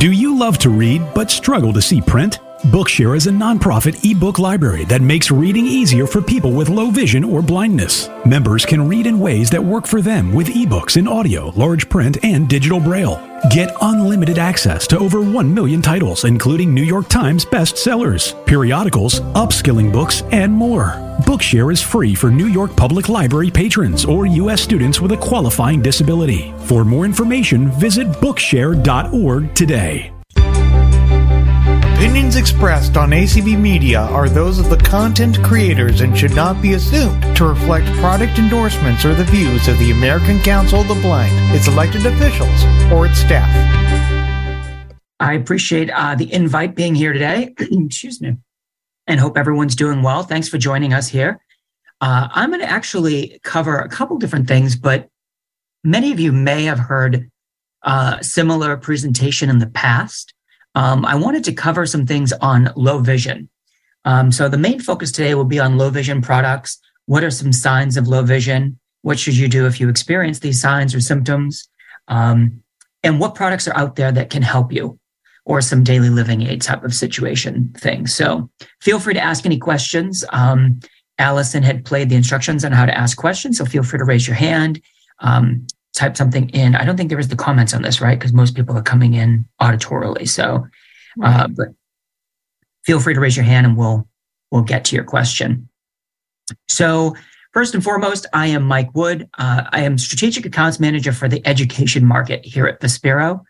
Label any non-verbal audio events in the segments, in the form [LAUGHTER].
Do you love to read but struggle to see print? Bookshare is a nonprofit ebook library that makes reading easier for people with low vision or blindness. Members can read in ways that work for them with ebooks in audio, large print, and digital braille. Get unlimited access to over 1 million titles, including New York Times bestsellers, periodicals, upskilling books, and more. Bookshare is free for New York Public Library patrons or U.S. students with a qualifying disability. For more information, visit Bookshare.org today. Opinions expressed on ACB Media are those of the content creators and should not be assumed to reflect product endorsements or the views of the American Council of the Blind, its elected officials, or its staff. I appreciate uh, the invite being here today. [CLEARS THROAT] Excuse me. And hope everyone's doing well. Thanks for joining us here. Uh, I'm going to actually cover a couple different things, but many of you may have heard uh, similar presentation in the past um, I wanted to cover some things on low vision. Um, so the main focus today will be on low vision products. What are some signs of low vision? What should you do if you experience these signs or symptoms? Um, and what products are out there that can help you or some daily living aid type of situation thing. So feel free to ask any questions. Um, Allison had played the instructions on how to ask questions, so feel free to raise your hand. Um, type something in. I don't think there was the comments on this, right? Because most people are coming in auditorily. So, uh, but feel free to raise your hand and we'll we'll get to your question. So, first and foremost, I am Mike Wood. Uh, I am strategic accounts manager for the education market here at Vispero.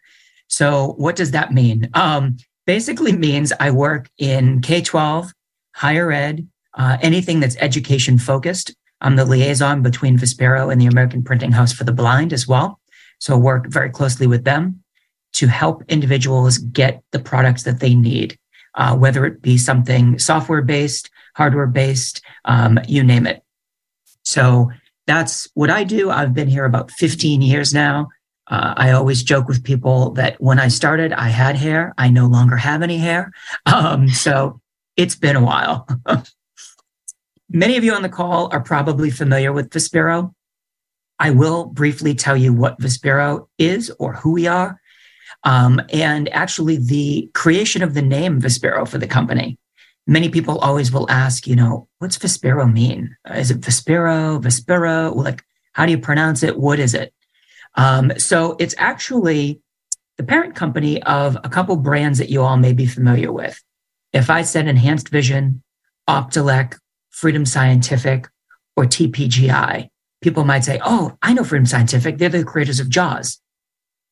So, what does that mean? Um, basically means I work in K 12, higher ed, uh, anything that's education focused. I'm the liaison between Vispero and the American Printing House for the Blind as well. So work very closely with them to help individuals get the products that they need, uh, whether it be something software based, hardware based, um, you name it. So that's what I do. I've been here about 15 years now. Uh, I always joke with people that when I started, I had hair. I no longer have any hair. [LAUGHS] Um, so it's been a while. [LAUGHS] Many of you on the call are probably familiar with Vispero. I will briefly tell you what Vispero is or who we are. Um, and actually, the creation of the name Vispero for the company. Many people always will ask, you know, what's Vispero mean? Is it Vespero, Vespero? Like, how do you pronounce it? What is it? Um, so it's actually the parent company of a couple brands that you all may be familiar with. If I said Enhanced Vision, Optelec, Freedom Scientific, or TPGI. People might say, oh, I know Freedom Scientific. They're the creators of JAWS.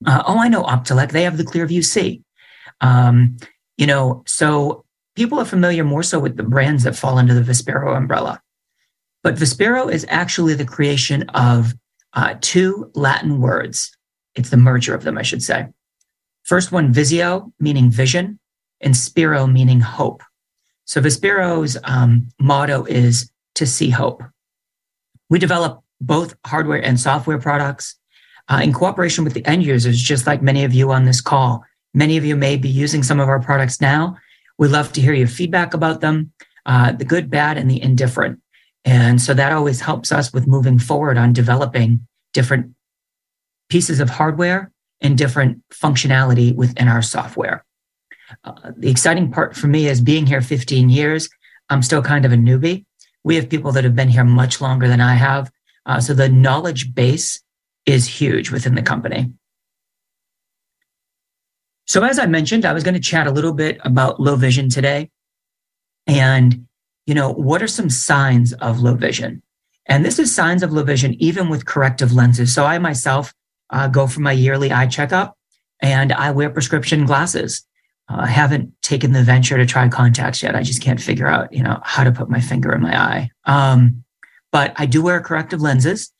Uh, oh, I know Optelec. They have the Clearview C. Um, you know, so people are familiar more so with the brands that fall under the Vispero umbrella. But Vispero is actually the creation of uh, two Latin words. It's the merger of them, I should say. First one, visio, meaning vision, and spiro, meaning hope. So Vispero's um, motto is to see hope. We develop both hardware and software products uh, in cooperation with the end users, just like many of you on this call. Many of you may be using some of our products now. We'd love to hear your feedback about them, uh, the good, bad, and the indifferent. And so that always helps us with moving forward on developing different pieces of hardware and different functionality within our software. Uh, the exciting part for me is being here 15 years. I'm still kind of a newbie. We have people that have been here much longer than I have. Uh, so the knowledge base is huge within the company. So, as I mentioned, I was going to chat a little bit about low vision today. And, you know, what are some signs of low vision? And this is signs of low vision, even with corrective lenses. So, I myself uh, go for my yearly eye checkup and I wear prescription glasses. Uh, I haven't taken the venture to try contacts yet. I just can't figure out, you know, how to put my finger in my eye. Um, but I do wear corrective lenses,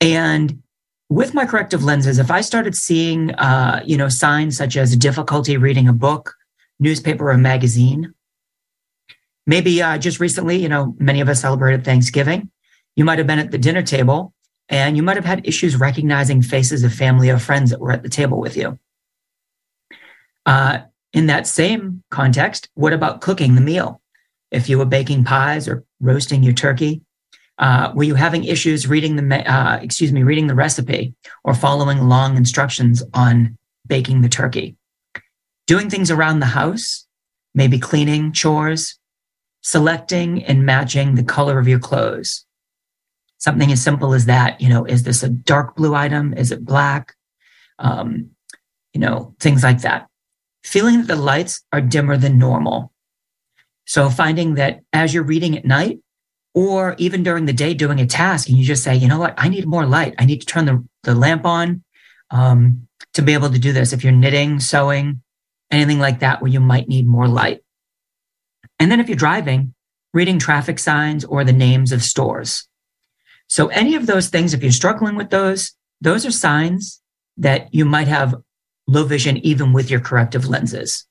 and with my corrective lenses, if I started seeing, uh, you know, signs such as difficulty reading a book, newspaper, or magazine, maybe uh, just recently, you know, many of us celebrated Thanksgiving. You might have been at the dinner table, and you might have had issues recognizing faces of family or friends that were at the table with you. Uh, in that same context, what about cooking the meal? If you were baking pies or roasting your turkey, uh, were you having issues reading the uh, excuse me reading the recipe or following long instructions on baking the turkey? doing things around the house, maybe cleaning, chores, selecting and matching the color of your clothes. Something as simple as that, you know, is this a dark blue item? Is it black? Um, you know, things like that. Feeling that the lights are dimmer than normal. So finding that as you're reading at night, or even during the day doing a task, and you just say, you know what, I need more light. I need to turn the, the lamp on um, to be able to do this. If you're knitting, sewing, anything like that, where you might need more light. And then if you're driving, reading traffic signs or the names of stores. So any of those things, if you're struggling with those, those are signs that you might have low vision even with your corrective lenses.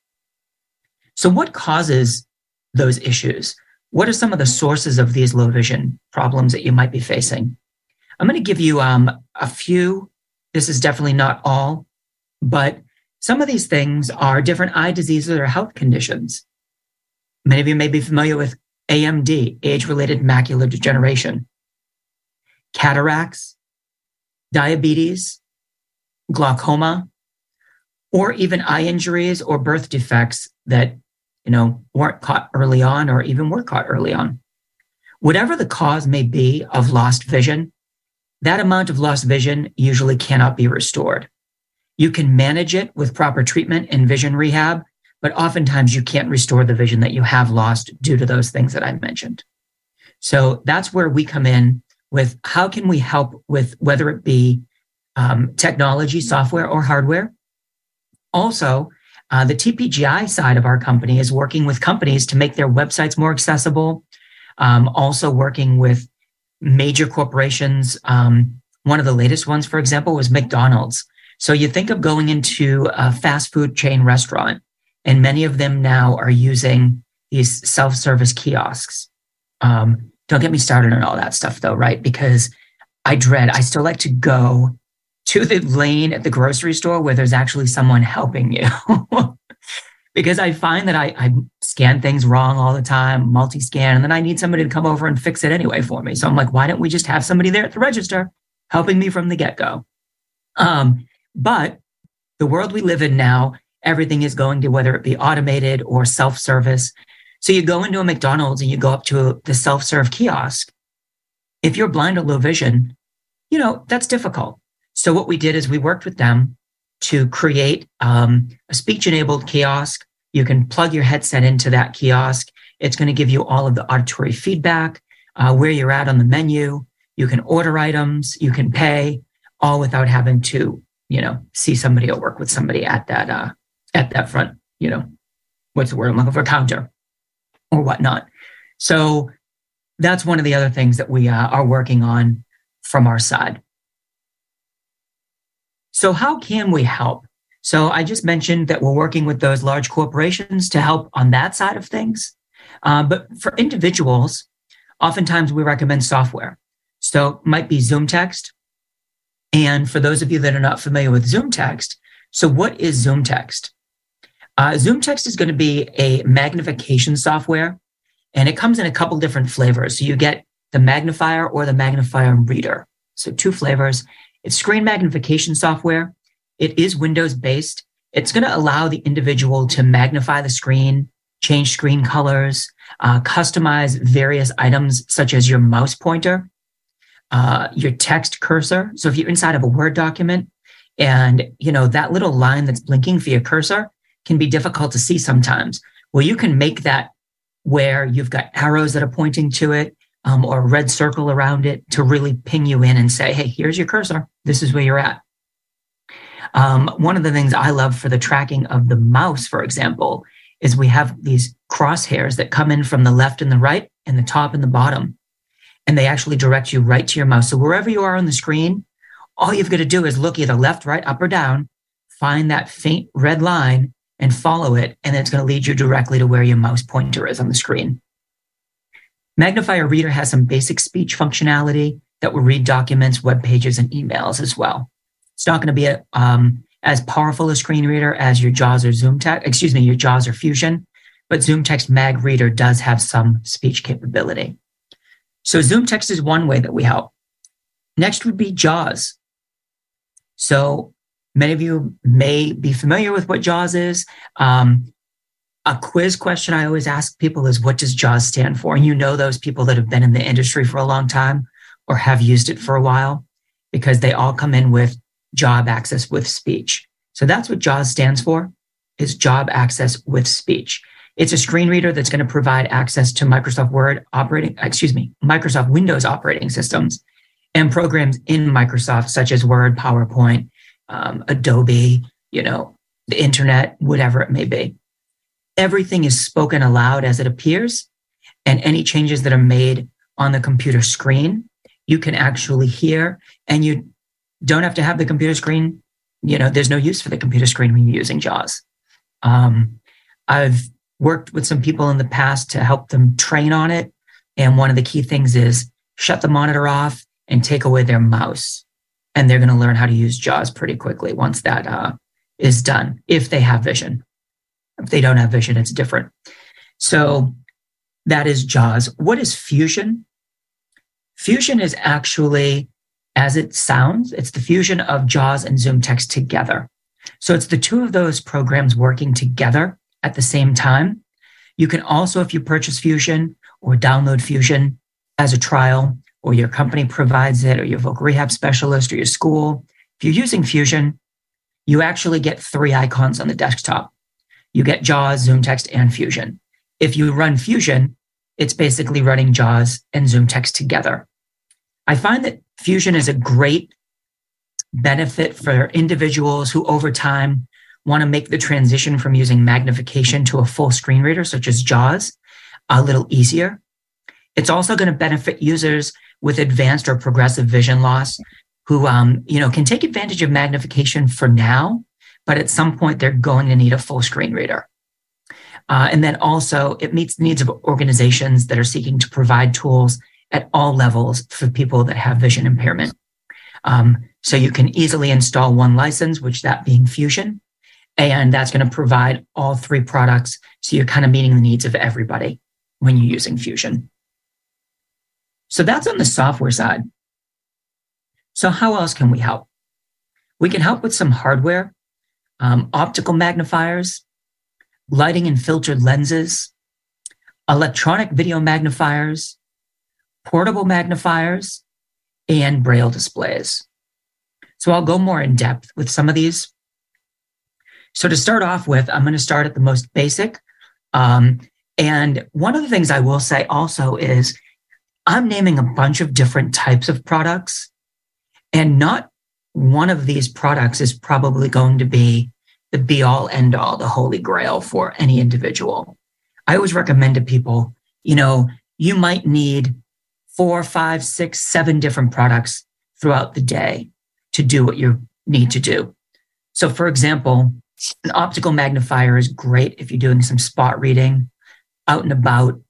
So what causes those issues? What are some of the sources of these low vision problems that you might be facing? I'm going to give you um, a few. This is definitely not all, but some of these things are different eye diseases or health conditions. Many of you may be familiar with AMD, age related macular degeneration, cataracts, diabetes, glaucoma, or even eye injuries or birth defects that you know weren't caught early on or even were caught early on. Whatever the cause may be of lost vision, that amount of lost vision usually cannot be restored. You can manage it with proper treatment and vision rehab, but oftentimes you can't restore the vision that you have lost due to those things that I mentioned. So that's where we come in with how can we help with whether it be um, technology, software, or hardware. Also, uh, the TPGI side of our company is working with companies to make their websites more accessible. Um, also, working with major corporations. Um, one of the latest ones, for example, was McDonald's. So you think of going into a fast food chain restaurant and many of them now are using these self-service kiosks. Um, don't get me started on all that stuff though, right? Because I dread, I still like to go to the lane at the grocery store where there's actually someone helping you. [LAUGHS] because I find that I, I, scan things wrong all the time, multi scan, and then I need somebody to come over and fix it anyway for me. So I'm like, why don't we just have somebody there at the register helping me from the get go? Um, but the world we live in now everything is going to whether it be automated or self service. So you go into a McDonald's and you go up to the self serve kiosk. If you're blind or low vision, you know, that's difficult. So what we did is we worked with them to create um, a speech enabled kiosk. You can plug your headset into that kiosk. It's going to give you all of the auditory feedback, uh, where you're at on the menu. You can order items, you can pay, all without having to, you know, see somebody or work with somebody at that uh, at that front, you know, what's the word I'm looking for, counter or whatnot. So that's one of the other things that we uh, are working on from our side. So, how can we help? So, I just mentioned that we're working with those large corporations to help on that side of things. Uh, but for individuals, oftentimes we recommend software. So, might be ZoomText. And for those of you that are not familiar with ZoomText, so what is ZoomText? Uh, ZoomText is going to be a magnification software, and it comes in a couple different flavors. So you get the magnifier or the magnifier reader. So two flavors. It's screen magnification software. It is Windows based. It's going to allow the individual to magnify the screen, change screen colors, uh, customize various items such as your mouse pointer, uh, your text cursor. So if you're inside of a Word document and you know that little line that's blinking for your cursor, can be difficult to see sometimes. Well, you can make that where you've got arrows that are pointing to it um, or a red circle around it to really ping you in and say, hey, here's your cursor. This is where you're at. Um, one of the things I love for the tracking of the mouse, for example, is we have these crosshairs that come in from the left and the right and the top and the bottom. And they actually direct you right to your mouse. So wherever you are on the screen, all you've got to do is look either left, right, up, or down, find that faint red line, and follow it, and it's going to lead you directly to where your mouse pointer is on the screen. Magnifier Reader has some basic speech functionality that will read documents, web pages, and emails as well. It's not going to be a, um, as powerful a screen reader as your JAWS or ZoomText, excuse me, your JAWS or Fusion, but ZoomText Mag Reader does have some speech capability. So ZoomText is one way that we help. Next would be JAWS. So Many of you may be familiar with what JAWS is. Um, a quiz question I always ask people is what does JAWS stand for? And you know those people that have been in the industry for a long time or have used it for a while because they all come in with job access with speech. So that's what JAWS stands for is job access with speech. It's a screen reader that's going to provide access to Microsoft Word operating, excuse me, Microsoft Windows operating systems and programs in Microsoft, such as Word, PowerPoint, um, Adobe, you know, the internet, whatever it may be. Everything is spoken aloud as it appears, and any changes that are made on the computer screen, you can actually hear, and you don't have to have the computer screen. You know, there's no use for the computer screen when you're using JAWS. Um, I've worked with some people in the past to help them train on it. And one of the key things is shut the monitor off and take away their mouse and they're going to learn how to use JAWS pretty quickly once that uh, is done, if they have vision. If they don't have vision, it's different. So that is JAWS. What is Fusion? Fusion is actually, as it sounds, it's the fusion of JAWS and ZoomText together. So it's the two of those programs working together at the same time. You can also, if you purchase Fusion or download Fusion as a trial, or your company provides it, or your vocal rehab specialist, or your school. If you're using Fusion, you actually get three icons on the desktop. You get JAWS, ZoomText, and Fusion. If you run Fusion, it's basically running JAWS and ZoomText together. I find that Fusion is a great benefit for individuals who over time want to make the transition from using magnification to a full screen reader, such as JAWS, a little easier. It's also going to benefit users with advanced or progressive vision loss who um, you know can take advantage of magnification for now but at some point they're going to need a full screen reader uh, and then also it meets the needs of organizations that are seeking to provide tools at all levels for people that have vision impairment um, so you can easily install one license which that being fusion and that's going to provide all three products so you're kind of meeting the needs of everybody when you're using fusion so that's on the software side. So, how else can we help? We can help with some hardware, um, optical magnifiers, lighting and filtered lenses, electronic video magnifiers, portable magnifiers, and braille displays. So, I'll go more in depth with some of these. So, to start off with, I'm going to start at the most basic. Um, and one of the things I will say also is I'm naming a bunch of different types of products, and not one of these products is probably going to be the be all end all, the holy grail for any individual. I always recommend to people, you know, you might need four, five, six, seven different products throughout the day to do what you need to do. So, for example, an optical magnifier is great if you're doing some spot reading out and about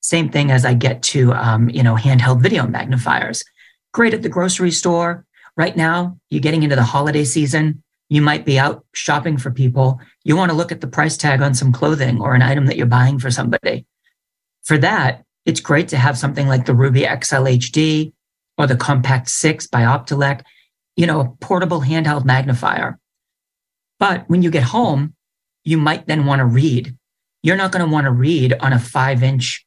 same thing as I get to, um, you know, handheld video magnifiers. Great at the grocery store. Right now, you're getting into the holiday season. You might be out shopping for people. You want to look at the price tag on some clothing or an item that you're buying for somebody. For that, it's great to have something like the Ruby XL HD or the Compact 6 by Optelec, you know, a portable handheld magnifier. But when you get home, you might then want to read. You're not going to want to read on a five inch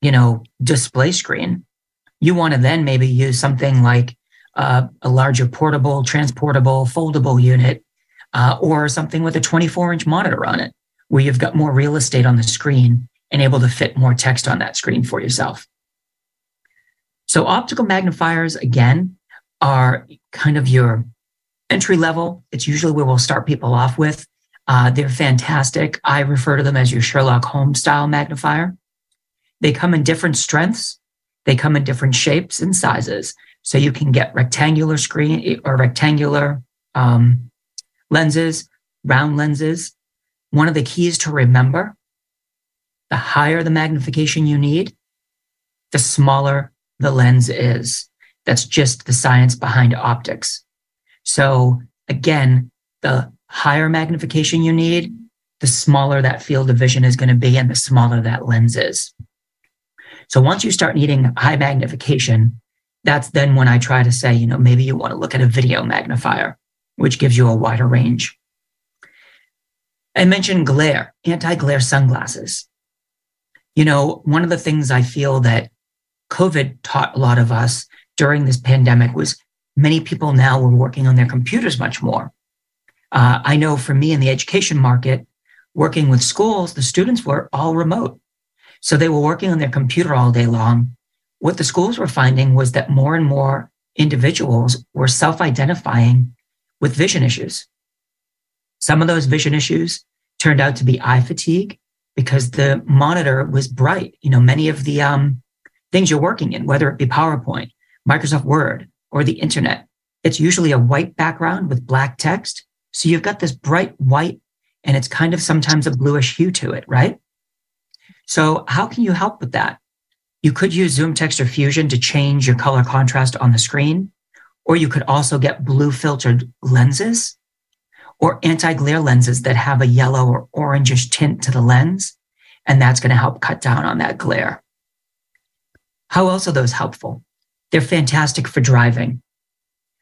you know, display screen. You want to then maybe use something like uh, a larger portable, transportable, foldable unit, uh, or something with a 24 inch monitor on it, where you've got more real estate on the screen and able to fit more text on that screen for yourself. So, optical magnifiers, again, are kind of your entry level. It's usually where we'll start people off with. Uh, they're fantastic. I refer to them as your Sherlock Holmes style magnifier. They come in different strengths. They come in different shapes and sizes. So you can get rectangular screen or rectangular um, lenses, round lenses. One of the keys to remember the higher the magnification you need, the smaller the lens is. That's just the science behind optics. So again, the higher magnification you need, the smaller that field of vision is going to be and the smaller that lens is. So once you start needing high magnification, that's then when I try to say, you know, maybe you want to look at a video magnifier. which gives you a wider range. I mentioned glare, anti glare sunglasses. You know, one of the things I feel that COVID taught a lot of us during this pandemic was many people now were working on their computers much more. Uh, I know for me in the education market, working with schools, the students were all remote. So they were working on their computer all day long. What the schools were finding was that more and more individuals were self identifying with vision issues. Some of those vision issues turned out to be eye fatigue because the monitor was bright. You know, many of the um, things you're working in, whether it be PowerPoint, Microsoft Word, or the internet, it's usually a white background with black text. So you've got this bright white and it's kind of sometimes a bluish hue to it, right? So how can you help with that? You could use Zoom Text or Fusion to change your color contrast on the screen, or you could also get blue filtered lenses or anti-glare lenses that have a yellow or orangish tint to the lens. And that's going to help cut down on that glare. How else are those helpful? They're fantastic for driving.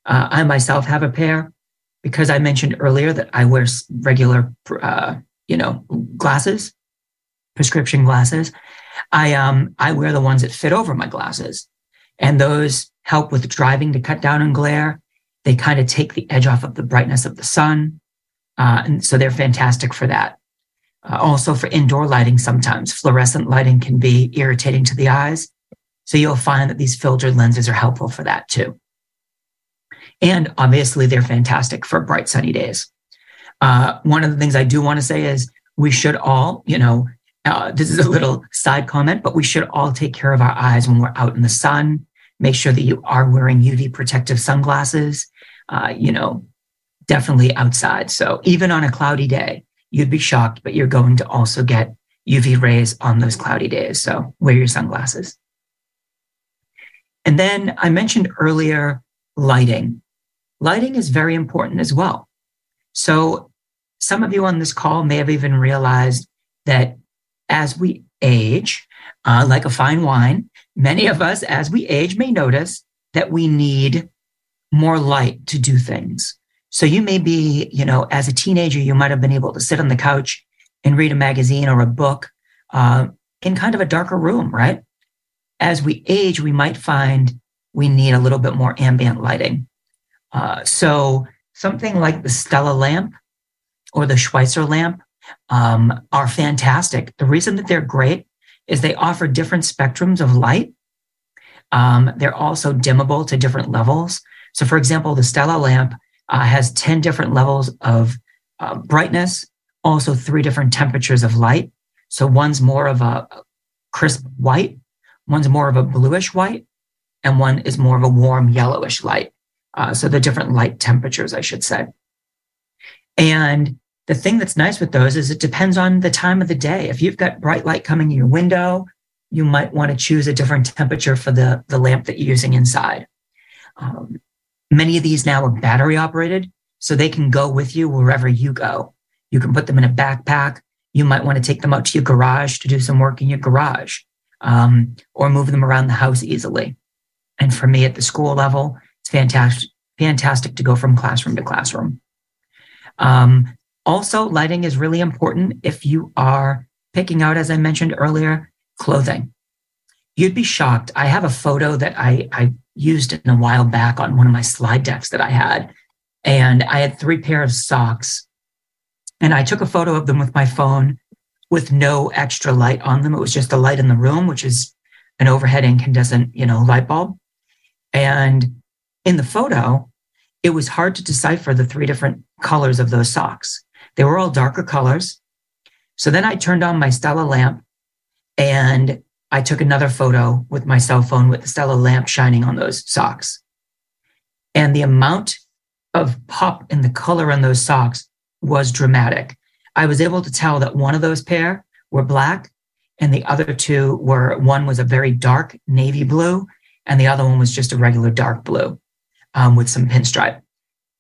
Uh, I myself have a pair because I mentioned earlier that I wear regular, uh, you know, glasses, prescription glasses. I um I wear the ones that fit over my glasses, and those help with driving to cut down on glare. They kind of take the edge off of the brightness of the sun, uh, and so they're fantastic for that. Uh, also for indoor lighting, sometimes fluorescent lighting can be irritating to the eyes. So you'll find that these filtered lenses are helpful for that too. And obviously, they're fantastic for bright sunny days. Uh, one of the things I do want to say is we should all, you know, uh, this is a little side comment, but we should all take care of our eyes when we're out in the sun. Make sure that you are wearing UV protective sunglasses. Uh, you know, definitely outside. So even on a cloudy day, you'd be shocked, but you're going to also get UV rays on those cloudy days. So wear your sunglasses. And then I mentioned earlier lighting. Lighting is very important as well. So some of you on this call may have even realized that as we age, uh, like a fine wine, many of us, as we age, may notice that we need more light to do things. So you may be, you know, as a teenager, you might have been able to sit on the couch and read a magazine or a book uh, in kind of a darker room, right? As we age, we might find we need a little bit more ambient lighting. Uh, so something like the Stella lamp or the Schweitzer lamp um, are fantastic. The reason that they're great is they offer different spectrums of light. Um, they're also dimmable to different levels. So, for example, the Stella lamp uh, has 10 different levels of uh, brightness, also three different temperatures of light. So one's more of a crisp white, one's more of a bluish white, and one is more of a warm yellowish light. Uh, so the different light temperatures, I should say. And the thing that's nice with those is it depends on the time of the day. If you've got bright light coming in your window, you might want to choose a different temperature for the, the lamp that you're using inside. Um, Many of these now are battery operated, so they can go with you wherever you go. You can put them in a backpack. You might want to take them out to your garage to do some work in your garage um, or move them around the house easily. And for me at the school level, it's fantastic, fantastic to go from classroom to classroom. Um, also, lighting is really important if you are picking out, as I mentioned earlier, clothing. You'd be shocked. I have a photo that I, I used in a while back on one of my slide decks that I had. And I had three pair of socks. And I took a photo of them with my phone with no extra light on them. It was just the light in the room, which is an overhead incandescent, you know, light bulb. And in the photo, it was hard to decipher the three different colors of those socks. They were all darker colors. So then I turned on my Stella lamp and I took another photo with my cell phone with the Stella lamp shining on those socks. And the amount of pop in the color on those socks was dramatic. I was able to tell that one of those pair were black and the other two were one was a very dark navy blue and the other one was just a regular dark blue um, with some pinstripe.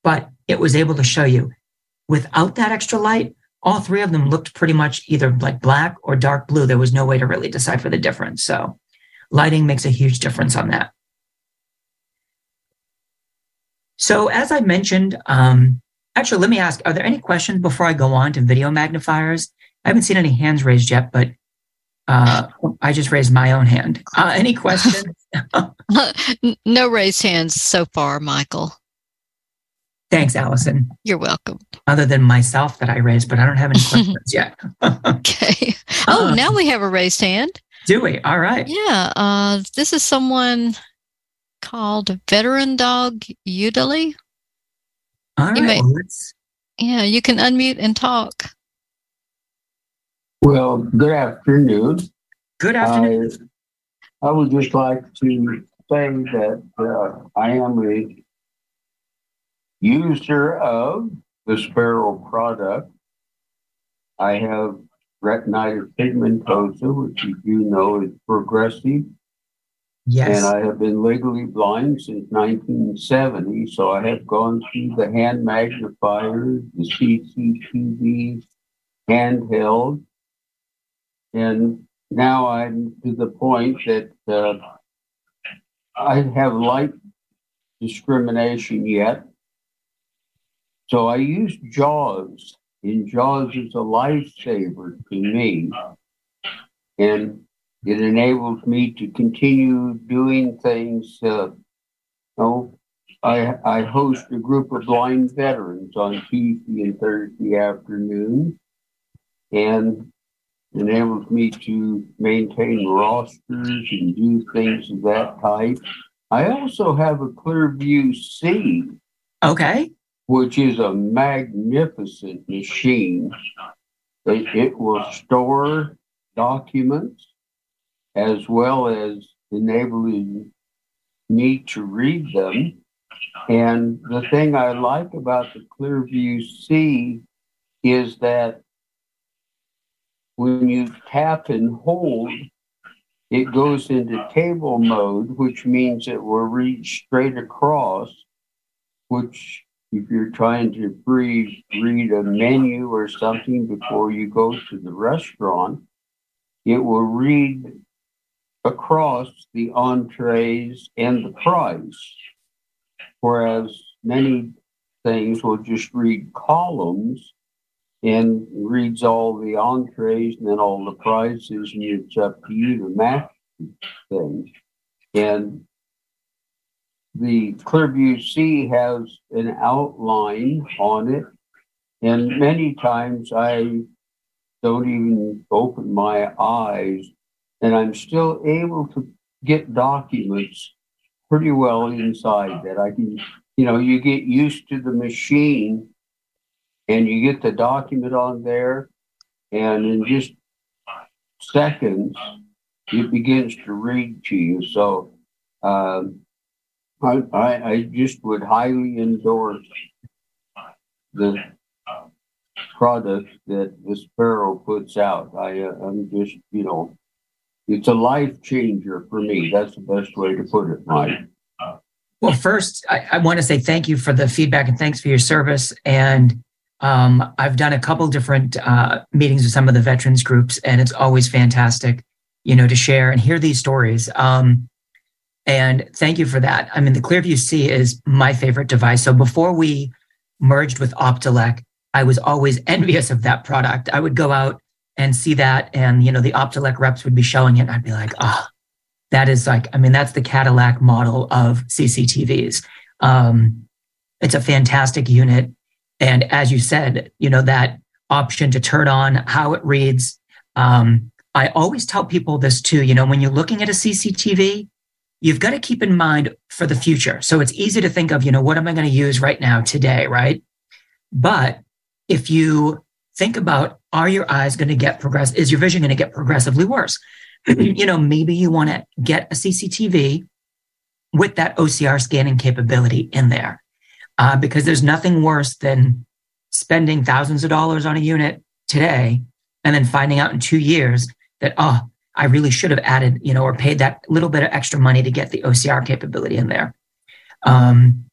But it was able to show you without that extra light, all three of them looked pretty much either like black or dark blue. There was no way to really decipher the difference. So lighting makes a huge difference on that. So as I mentioned, um, Actually, let me ask: Are there any questions before I go on to video magnifiers? I haven't seen any hands raised yet, but uh, I just raised my own hand. Uh, any questions? [LAUGHS] no raised hands so far, Michael. Thanks, Allison. You're welcome. Other than myself that I raised, but I don't have any [LAUGHS] questions yet. [LAUGHS] okay. Oh, uh, now we have a raised hand. Do we? All right. Yeah. Uh, this is someone called Veteran Dog Udally. All right. May, well, yeah, you can unmute and talk. Well, good afternoon. Good afternoon. I, I would just like to say that uh, I am a user of the Sparrow product. I have retinitis pigmentosa, which you know is progressive. Yes. And I have been legally blind since 1970. So I have gone through the hand magnifiers, the CCTVs, handheld. And now I'm to the point that uh, I have light discrimination yet. So I use JAWS, and JAWS is a lifesaver to me. And it enables me to continue doing things. Uh, you know, I, I host a group of blind veterans on Tuesday and Thursday afternoon, and enables me to maintain rosters and do things of that type. I also have a Clearview C. Okay which is a magnificent machine. It, it will store documents as well as enabling me to read them. And the thing I like about the Clearview C is that when you tap and hold, it goes into table mode, which means it will read straight across, which if you're trying to read, read a menu or something before you go to the restaurant, it will read across the entrees and the price. Whereas many things will just read columns and reads all the entrees and then all the prices, and it's up to you to match things. And the Clearview C has an outline on it, and many times I don't even open my eyes, and I'm still able to get documents pretty well inside that I can, you know, you get used to the machine and you get the document on there, and in just seconds, it begins to read to you. So, um, I, I, I just would highly endorse the product that the Sparrow puts out. I, uh, I'm just, you know, it's a life changer for me. That's the best way to put it, Mike. Well, first, I, I want to say thank you for the feedback and thanks for your service. And um, I've done a couple different uh, meetings with some of the veterans groups, and it's always fantastic, you know, to share and hear these stories. Um, and thank you for that. I mean, the Clearview C is my favorite device. So before we merged with Optelec, I was always [LAUGHS] envious of that product. I would go out and see that, and you know, the Optelec reps would be showing it, and I'd be like, oh, that is like, I mean, that's the Cadillac model of CCTVs. Um, it's a fantastic unit. And as you said, you know, that option to turn on how it reads. Um, I always tell people this too, you know, when you're looking at a CCTV, you've got to keep in mind for the future. So it's easy to think of, you know, what am I going to use right now today, right? But if you think about, are your eyes going to get progress? Is your vision going to get progressively worse? [CLEARS THROAT] you know, maybe you want to get a CCTV with that OCR scanning capability in there, uh, because there's nothing worse than spending thousands of dollars on a unit today and then finding out in two years that, oh, I really should have added, you know, or paid that little bit of extra money to get the OCR capability in there. Um,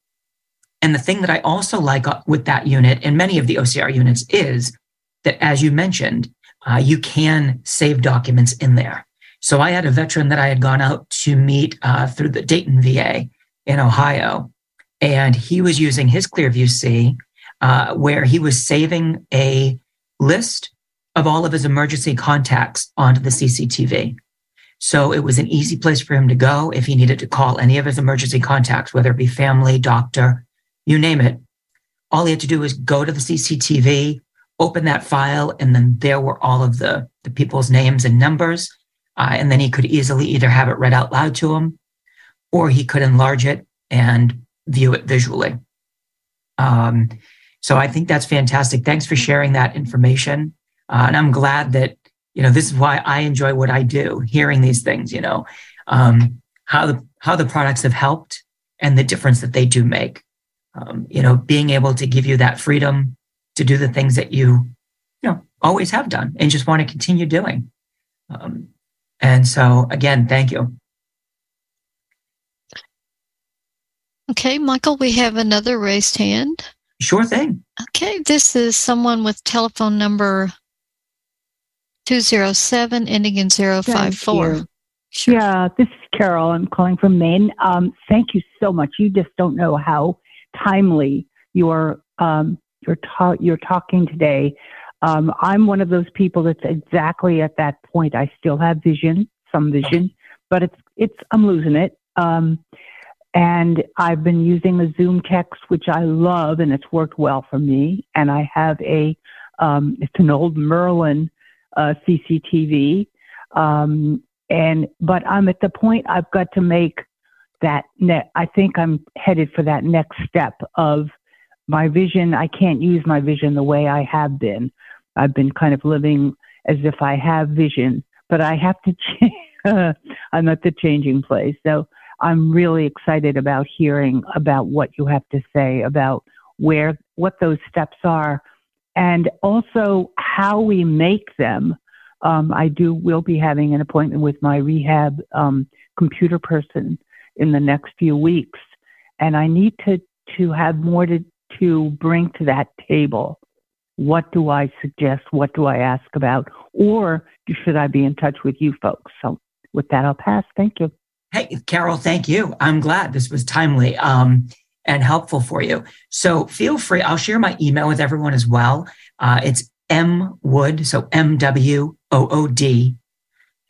and the thing that I also like uh, with that unit and many of the OCR units is that, as you mentioned, uh, you can save documents in there. So I had a veteran that I had gone out to meet uh, through the Dayton VA in Ohio, and he was using his Clearview C. uh, where he was saving a list of all of his emergency contacts onto the CCTV. So it was an easy place for him to go if he needed to call any of his emergency contacts, whether it be family, doctor, you name it. All he had to do was go to the CCTV, open that file, and then there were all of the, the people's names and numbers. Uh, and then he could easily either have it read out loud to him or he could enlarge it and view it visually. Um, so I think that's fantastic. Thanks for sharing that information. Uh, and I'm glad that, you know, this is why I enjoy what I do, hearing these things, you know, um, how the, how the products have helped and the difference that they do make. Um, you know, being able to give you that freedom to do the things that you, you know, always have done and just want to continue doing. Um, and so again, thank you. Okay, Michael, we have another raised hand. Sure thing. Okay, this is someone with telephone number 207 ending in 054. Sure. Yeah, this is Carol. I'm calling from Maine. Um, thank you so much. You just don't know how timely you're um, you're, ta- you're talking today. Um, I'm one of those people that's exactly at that point. I still have vision, some vision, but it's it's I'm losing it. Um, and I've been using the Zoom text, which I love, and it's worked well for me. And I have a, um, it's an old Merlin uh, CCTV. Um, and, but I'm at the point I've got to make that. I think I'm headed for that next step of my vision. I can't use my vision the way I have been. I've been kind of living as if I have vision, but I have to [LAUGHS] change. I'm at the changing place. So, I'm really excited about hearing about what you have to say about where what those steps are and also how we make them. Um, I do will be having an appointment with my rehab um, computer person in the next few weeks, and I need to to have more to to bring to that table. What do I suggest? What do I ask about? Or should I be in touch with you folks? So with that, I'll pass. Thank you. Hey, Carol, thank you. I'm glad this was timely um, and helpful for you. So feel free. I'll share my email with everyone as well. Uh, it's M Wood, so M W O O D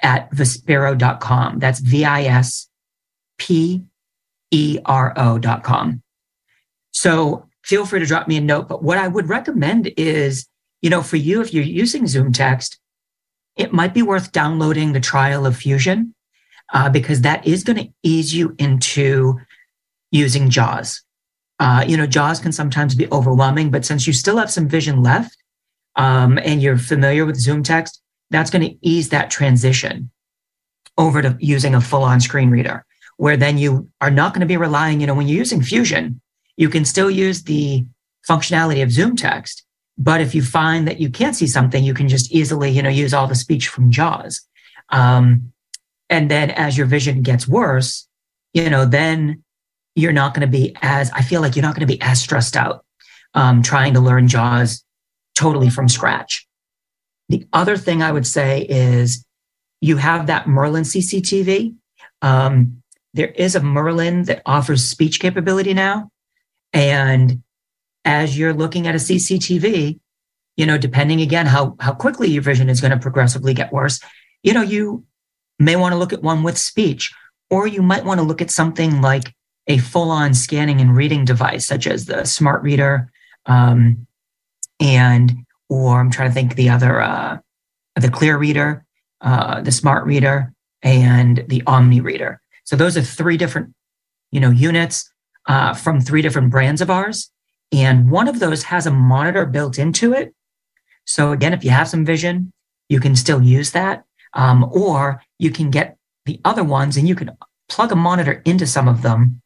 at vispero.com. That's V I S P E R O.com. So feel free to drop me a note. But what I would recommend is, you know, for you, if you're using Zoom text, it might be worth downloading the trial of Fusion uh, because that is going to ease you into using JAWS. Uh, you know, JAWS can sometimes be overwhelming, but since you still have some vision left um, and you're familiar with Zoom text, that's going to ease that transition over to using a full on screen reader, where then you are not going to be relying, you know, when you're using Fusion, you can still use the functionality of Zoom text. But if you find that you can't see something, you can just easily, you know, use all the speech from JAWS. Um, and then as your vision gets worse, you know, then you're not going to be as, I feel like you're not going to be as stressed out um, trying to learn JAWS totally from scratch. The other thing I would say is you have that Merlin CCTV. Um, there is a Merlin that offers speech capability now. And as you're looking at a CCTV, you know, depending again how, how quickly your vision is going to progressively get worse, you know, you may want to look at one with speech, or you might want to look at something like a full on scanning and reading device, such as the smart reader. Um, and, or I'm trying to think the other, uh, the clear reader, uh, the smart reader, and the Omni reader. So those are three different, you know, units uh, from three different brands of ours. And one of those has a monitor built into it. So again, if you have some vision, you can still use that. Um, or you can get the other ones and you can plug a monitor into some of them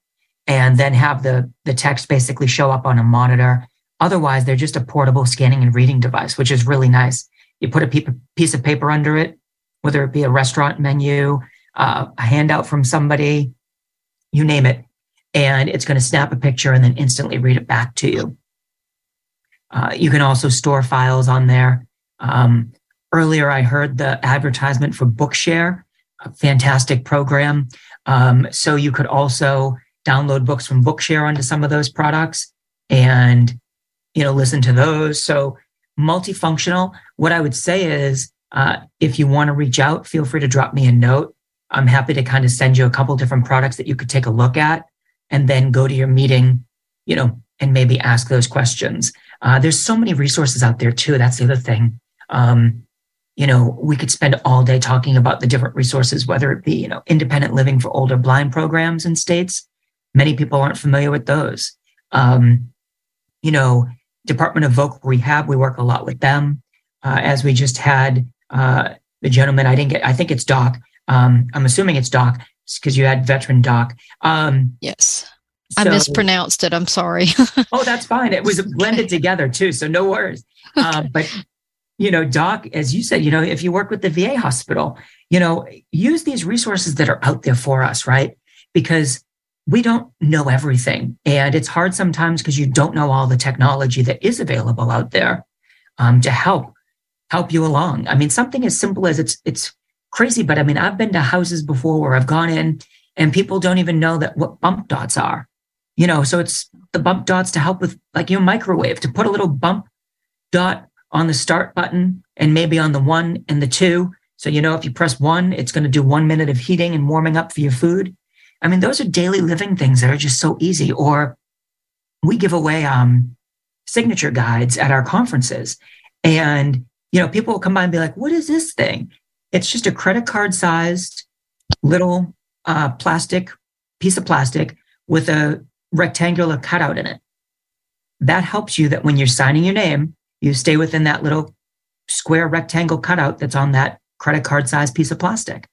and then have the, the text basically show up on a monitor. Otherwise, they're just a portable scanning and reading device, which is really nice. You put a piece of paper under it, whether it be a restaurant menu, uh, a handout from somebody, you name it, and it's going to snap a picture and then instantly read it back to you. Uh, you can also store files on there. Um, Earlier, I heard the advertisement for Bookshare, a fantastic program. Um, so you could also download books from Bookshare onto some of those products and you know, listen to those. So multifunctional. What I would say is, uh, if you want to reach out, feel free to drop me a note. I'm happy to kind of send you a couple different products that you could take a look at, and then go to your meeting, you know, and maybe ask those questions. Uh, there's so many resources out there too. That's the other thing. Um, you know, we could spend all day talking about the different resources, whether it be, you know, independent living for older blind programs in states. Many people aren't familiar with those. Um, you know, Department of Voc Rehab, we work a lot with them. Uh, as we just had uh, the gentleman, I didn't get, I think it's Doc. Um, I'm assuming it's Doc because you had veteran Doc. Um, yes. So, I mispronounced it. I'm sorry. [LAUGHS] oh, that's fine. It was blended together too. So no worries. Uh, but you know, Doc, as you said, you know, if you work with the VA hospital, you know, use these resources that are out there for us, right? Because we don't know everything. And it's hard sometimes because you don't know all the technology that is available out there um, to help help you along. I mean, something as simple as it's it's crazy, but I mean, I've been to houses before where I've gone in and people don't even know that what bump dots are. You know, so it's the bump dots to help with like your microwave to put a little bump dot on the start button and maybe on the one and the two. So, you know, if you press one, it's going to do one minute of heating and warming up for your food. I mean, those are daily living things that are just so easy. Or we give away um, signature guides at our conferences. And, you know, people will come by and be like, what is this thing? It's just a credit card sized little uh, plastic piece of plastic with a rectangular cutout in it. That helps you that when you're signing your name, you stay within that little square rectangle cutout that's on that credit card sized piece of plastic.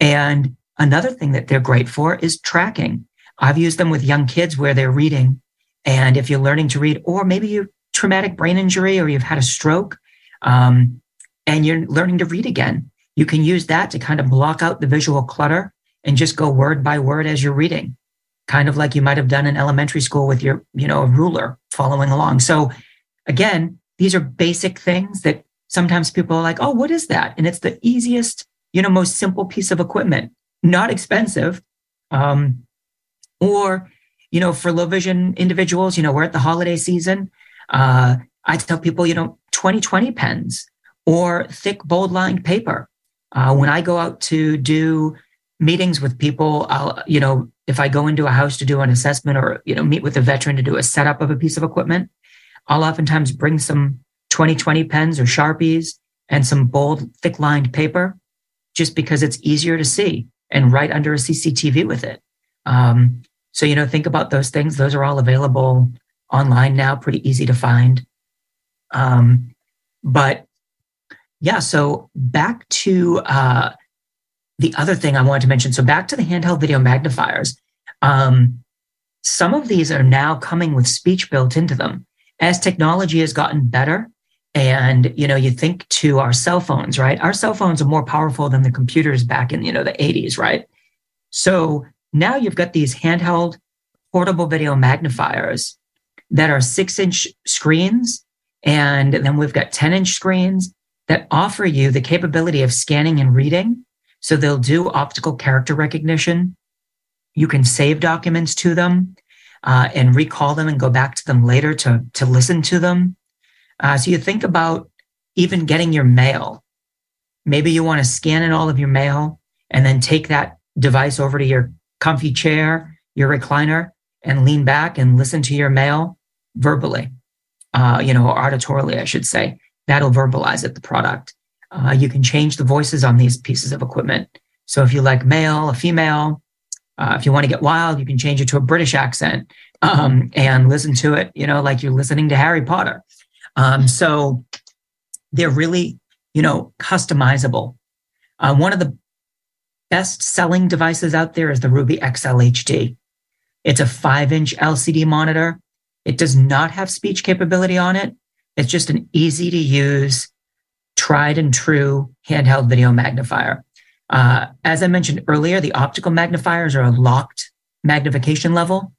And another thing that they're great for is tracking. I've used them with young kids where they're reading. And if you're learning to read, or maybe you traumatic brain injury or you've had a stroke um, and you're learning to read again, you can use that to kind of block out the visual clutter and just go word by word as you're reading, kind of like you might have done in elementary school with your, you know, a ruler following along. So again, these are basic things that sometimes people are like, oh, what is that? And it's the easiest, you know, most simple piece of equipment, not expensive. Um, or, you know, for low vision individuals, you know, we're at the holiday season. Uh, I tell people, you know, 2020 pens or thick, bold lined paper. Uh, when I go out to do meetings with people, I'll, you know, if I go into a house to do an assessment or, you know, meet with a veteran to do a setup of a piece of equipment, I'll oftentimes bring some 2020 pens or Sharpies and some bold, thick lined paper just because it's easier to see and right under a CCTV with it. Um, so, you know, think about those things. Those are all available online now, pretty easy to find. Um, but yeah, so back to uh, the other thing I wanted to mention. So, back to the handheld video magnifiers. Um, some of these are now coming with speech built into them as technology has gotten better and you know you think to our cell phones right? Our cell phones are more powerful than the computers back in you know the 80s right? So now you've got these handheld portable video magnifiers that are six inch screens and then we've got 10 inch screens that offer you the capability of scanning and reading. So they'll do optical character recognition. You can save documents to them uh, and recall them and go back to them later to, to listen to them. Uh, so you think about even getting your mail. Maybe you want to scan in all of your mail and then take that device over to your comfy chair, your recliner, and lean back and listen to your mail verbally, uh, you know, auditorily, I should say. That'll verbalize it, the product. Uh, you can change the voices on these pieces of equipment. So if you like male, a female, uh, if you want to get wild, you can change it to a British accent um, and listen to it, you know, like you're listening to Harry Potter. Um, so they're really, you know, customizable. Uh, one of the best selling devices out there is the Ruby XL HD. It's a five inch LCD monitor. It does not have speech capability on it. It's just an easy to use, tried and true handheld video magnifier. Uh, as I mentioned earlier, the optical magnifiers are a locked magnification level.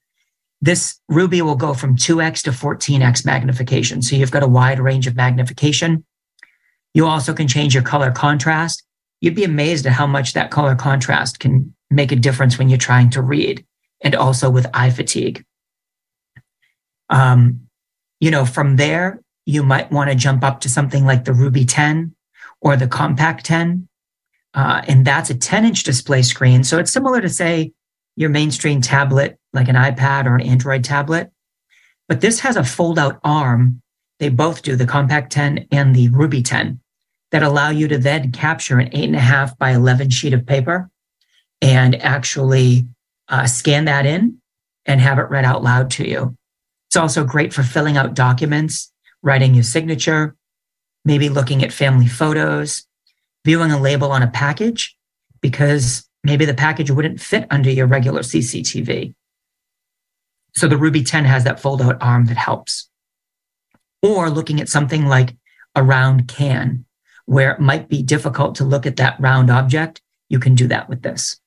This Ruby will go from 2x to 14x magnification. So you've got a wide range of magnification. You also can change your color contrast. You'd be amazed at how much that color contrast can make a difference when you're trying to read and also with eye fatigue. Um, you know, from there, you might want to jump up to something like the Ruby 10 or the Compact 10. Uh, and that's a 10 inch display screen. So it's similar to, say, your mainstream tablet, like an iPad or an Android tablet. But this has a fold out arm. They both do the Compact 10 and the Ruby 10 that allow you to then capture an eight and a half by 11 sheet of paper and actually uh, scan that in and have it read out loud to you. It's also great for filling out documents, writing your signature, maybe looking at family photos, viewing a label on a package, because maybe the package wouldn't fit under your regular CCTV. So the Ruby 10 has that fold out arm that helps. Or looking at something like a round can, where it might be difficult to look at that round object, you can do that with this.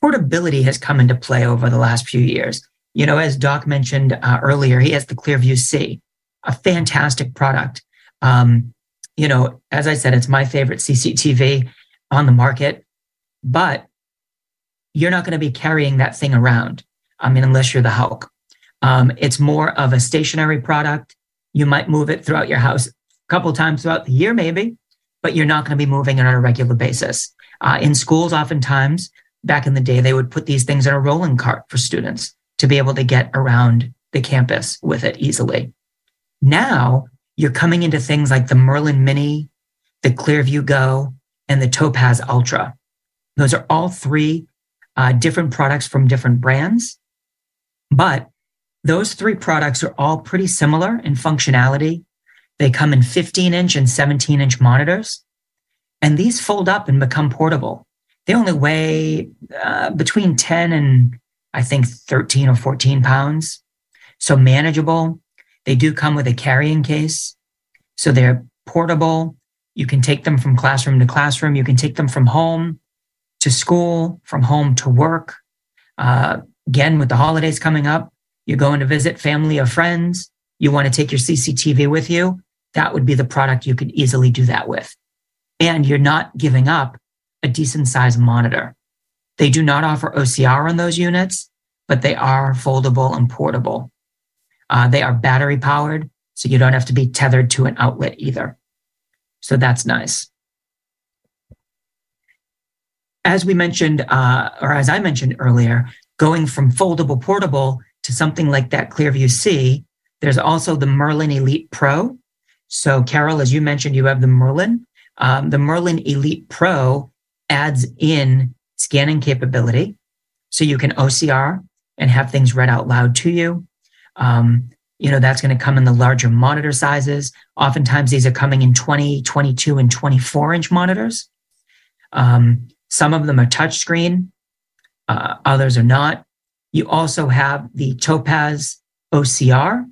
Portability has come into play over the last few years. You know, as Doc mentioned uh, earlier, he has the Clearview C, a fantastic product. Um, you know, as I said, it's my favorite CCTV on the market, but you're not going to be carrying that thing around. I mean, unless you're the Hulk. Um, it's more of a stationary product. You might move it throughout your house a couple times throughout the year, maybe, but you're not going to be moving it on a regular basis. Uh, in schools, oftentimes, back in the day, they would put these things in a rolling cart for students to be able to get around the campus with it easily. Now you're coming into things like the Merlin Mini, the Clearview Go, and the Topaz Ultra. Those are all three uh, different products from different brands. But those three products are all pretty similar in functionality. They come in 15 inch and 17 inch monitors, and these fold up and become portable. They only weigh uh, between 10 and I think 13 or 14 pounds. So manageable. They do come with a carrying case. So they're portable. You can take them from classroom to classroom. You can take them from home to school, from home to work. Uh, again, with the holidays coming up, you're going to visit family or friends. You want to take your CCTV with you. That would be the product you could easily do that with. And you're not giving up a decent sized monitor. They do not offer OCR on those units, but they are foldable and portable. Uh, they are battery powered, so you don't have to be tethered to an outlet either. So that's nice. As we mentioned, uh, or as I mentioned earlier, going from foldable portable to something like that Clearview C, there's also the Merlin Elite Pro. So, Carol, as you mentioned, you have the Merlin. Um, the Merlin Elite Pro adds in scanning capability. So you can OCR and have things read out loud to you. Um, you know, that's going to come in the larger monitor sizes. Oftentimes, these are coming in 20, 22, and 24 inch monitors. Um, some of them are touchscreen, uh, others are not. You also have the Topaz OCR,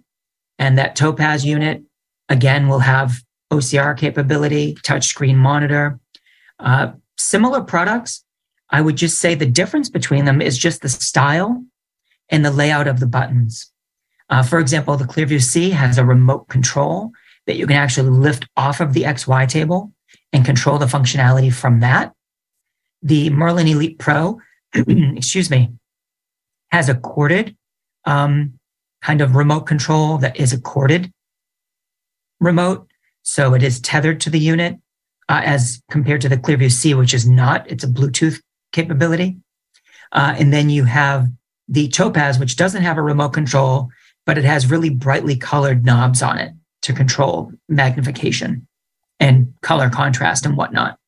and that Topaz unit, again, will have OCR capability, touchscreen monitor. Uh, similar products, I would just say the difference between them is just the style and the layout of the buttons. Uh, for example, the Clearview C has a remote control that you can actually lift off of the XY table and control the functionality from that. The Merlin Elite Pro, [CLEARS THROAT] excuse me, has a corded um, kind of remote control that is a corded remote. So it is tethered to the unit uh, as compared to the Clearview C, which is not. It's a Bluetooth capability. Uh, and then you have the Topaz, which doesn't have a remote control, but it has really brightly colored knobs on it to control magnification and color contrast and whatnot.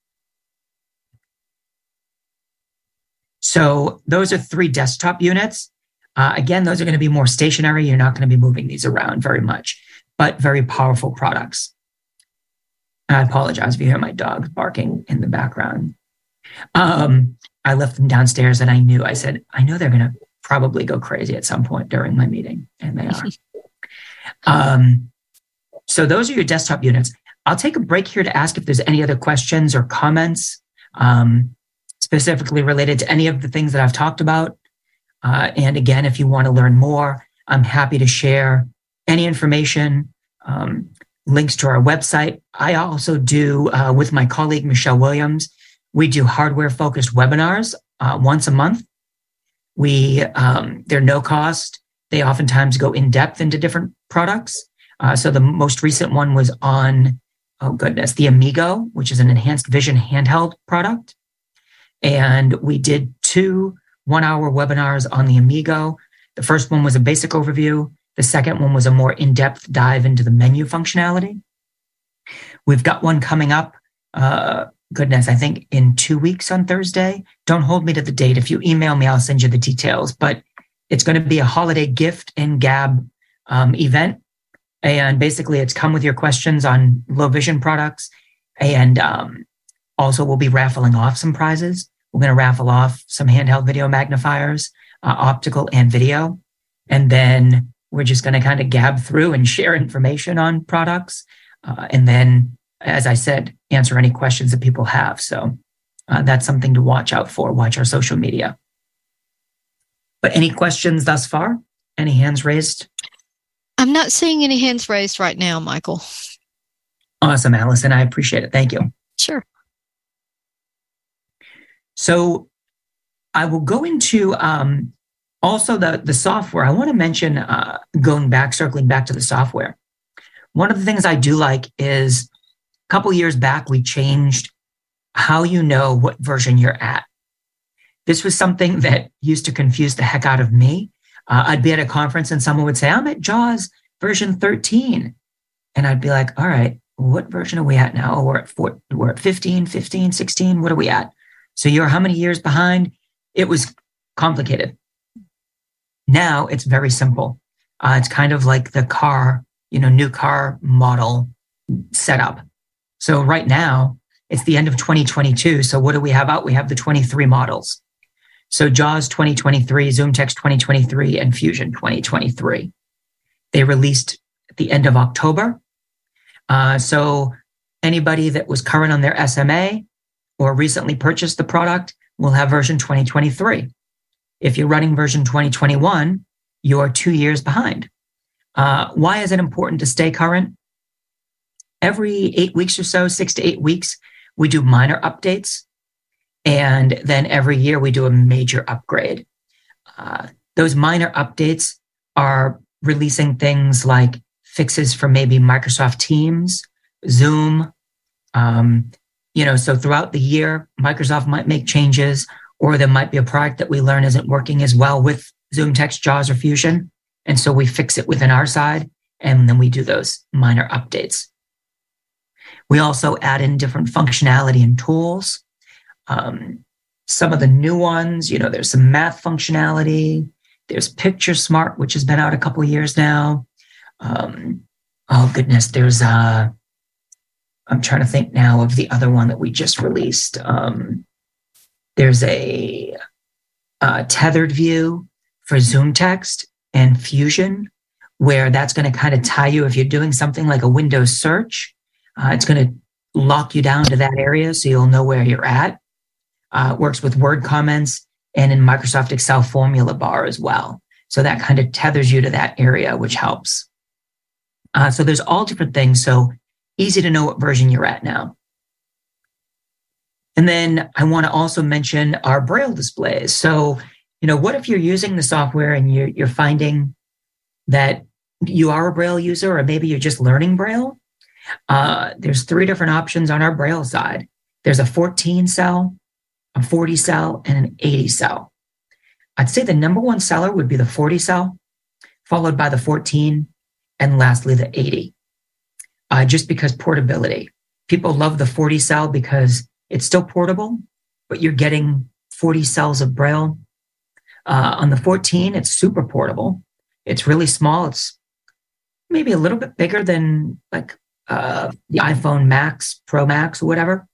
So those are three desktop units. Uh, again, those are going to be more stationary. You're not going to be moving these around very much, but very powerful products. I apologize if you hear my dog barking in the background. Um, I left them downstairs and I knew, I said, I know they're going to probably go crazy at some point during my meeting. And they are. [LAUGHS] um, so those are your desktop units. I'll take a break here to ask if there's any other questions or comments um, specifically related to any of the things that I've talked about. Uh, and again, if you want to learn more, I'm happy to share any information, um, links to our website. I also do, uh, with my colleague Michelle Williams, we do hardware focused webinars uh, once a month. We um, they're no cost. they oftentimes go in depth into different products. Uh, so the most recent one was on, oh goodness, the Amigo, which is an enhanced vision handheld product. And we did two one hour webinars on the Amigo. The first one was a basic overview. The second one was a more in depth dive into the menu functionality. We've got one coming up. Uh, goodness, I think in two weeks on Thursday. Don't hold me to the date. If you email me, I'll send you the details. But it's going to be a holiday gift and gab um, event. And basically, it's come with your questions on low vision products. And um, also, we'll be raffling off some prizes. We're going to raffle off some handheld video magnifiers, uh, optical and video. And then we're just going to kind of gab through and share information on products. Uh, and then, as I said, answer any questions that people have. So uh, that's something to watch out for. Watch our social media. But any questions thus far? Any hands raised? I'm not seeing any hands raised right now, Michael. Awesome, Allison. I appreciate it. Thank you. Sure. So I will go into um, also the, the software. I want to mention uh, going back, circling back to the software. One of the things I do like is a couple years back, we changed how you know what version you're at. This was something [LAUGHS] that used to confuse the heck out of me. Uh, I'd be at a conference and someone would say, I'm at JAWS version 13. And I'd be like, all right, what version are we at now? We're at four, we're at 15, 15, 16. What are we at? So you're how many years behind? It was complicated. Now it's very simple. Uh, it's kind of like the car, you know, new car model setup. So right now it's the end of 2022. So what do we have out? We have the 23 models. So JAWS 2023, ZoomText 2023, and Fusion 2023. They released at the end of October. Uh, so anybody that was current on their SMA or recently purchased the product will have version 2023. If you're running version 2021, you're two years behind. Uh, why is it important to stay current? Every eight weeks or so, six to eight weeks, we do minor updates and then every year we do a major upgrade. Uh, those minor updates are releasing things like fixes for maybe Microsoft Teams, Zoom. Um, you know, so throughout the year, Microsoft might make changes, or there might be a product that we learn isn't working as well with Zoom Text, JAWS, or Fusion. And so we fix it within our side, and then we do those minor updates. We also add in different functionality and tools. Um, some of the new ones, you know, there's some math functionality. There's Picture Smart, which has been out a couple years now. Um, oh goodness, there's uh, I'm trying to think now of the other one that we just released. Um, there's a, a tethered view for Zoom text and Fusion, where that's going to kind of tie you if you're doing something like a Windows search. Uh, it's going to lock you down to that area so you'll know where you're at uh, works with Word comments and in Microsoft Excel formula bar as well. So that kind of tethers you to that area, which helps. Uh, so there's all different things. So easy to know what version you're at now. And then I want to also mention our Braille displays. So, you know, what if you're using the software and you're, you're finding that you are a Braille user, or maybe you're just learning Braille? Uh, there's three different options on our Braille side. There's a 14 cell, a 40 cell, and an 80 cell. I'd say the number one seller would be the 40 cell, followed by the 14, and lastly the 80. Uh, just because portability. People love the 40 cell because it's still portable, but you're getting 40 cells of Braille. Uh, on the 14, it's super portable. It's really small. It's maybe a little bit bigger than like uh, the iPhone Max, Pro Max, or whatever.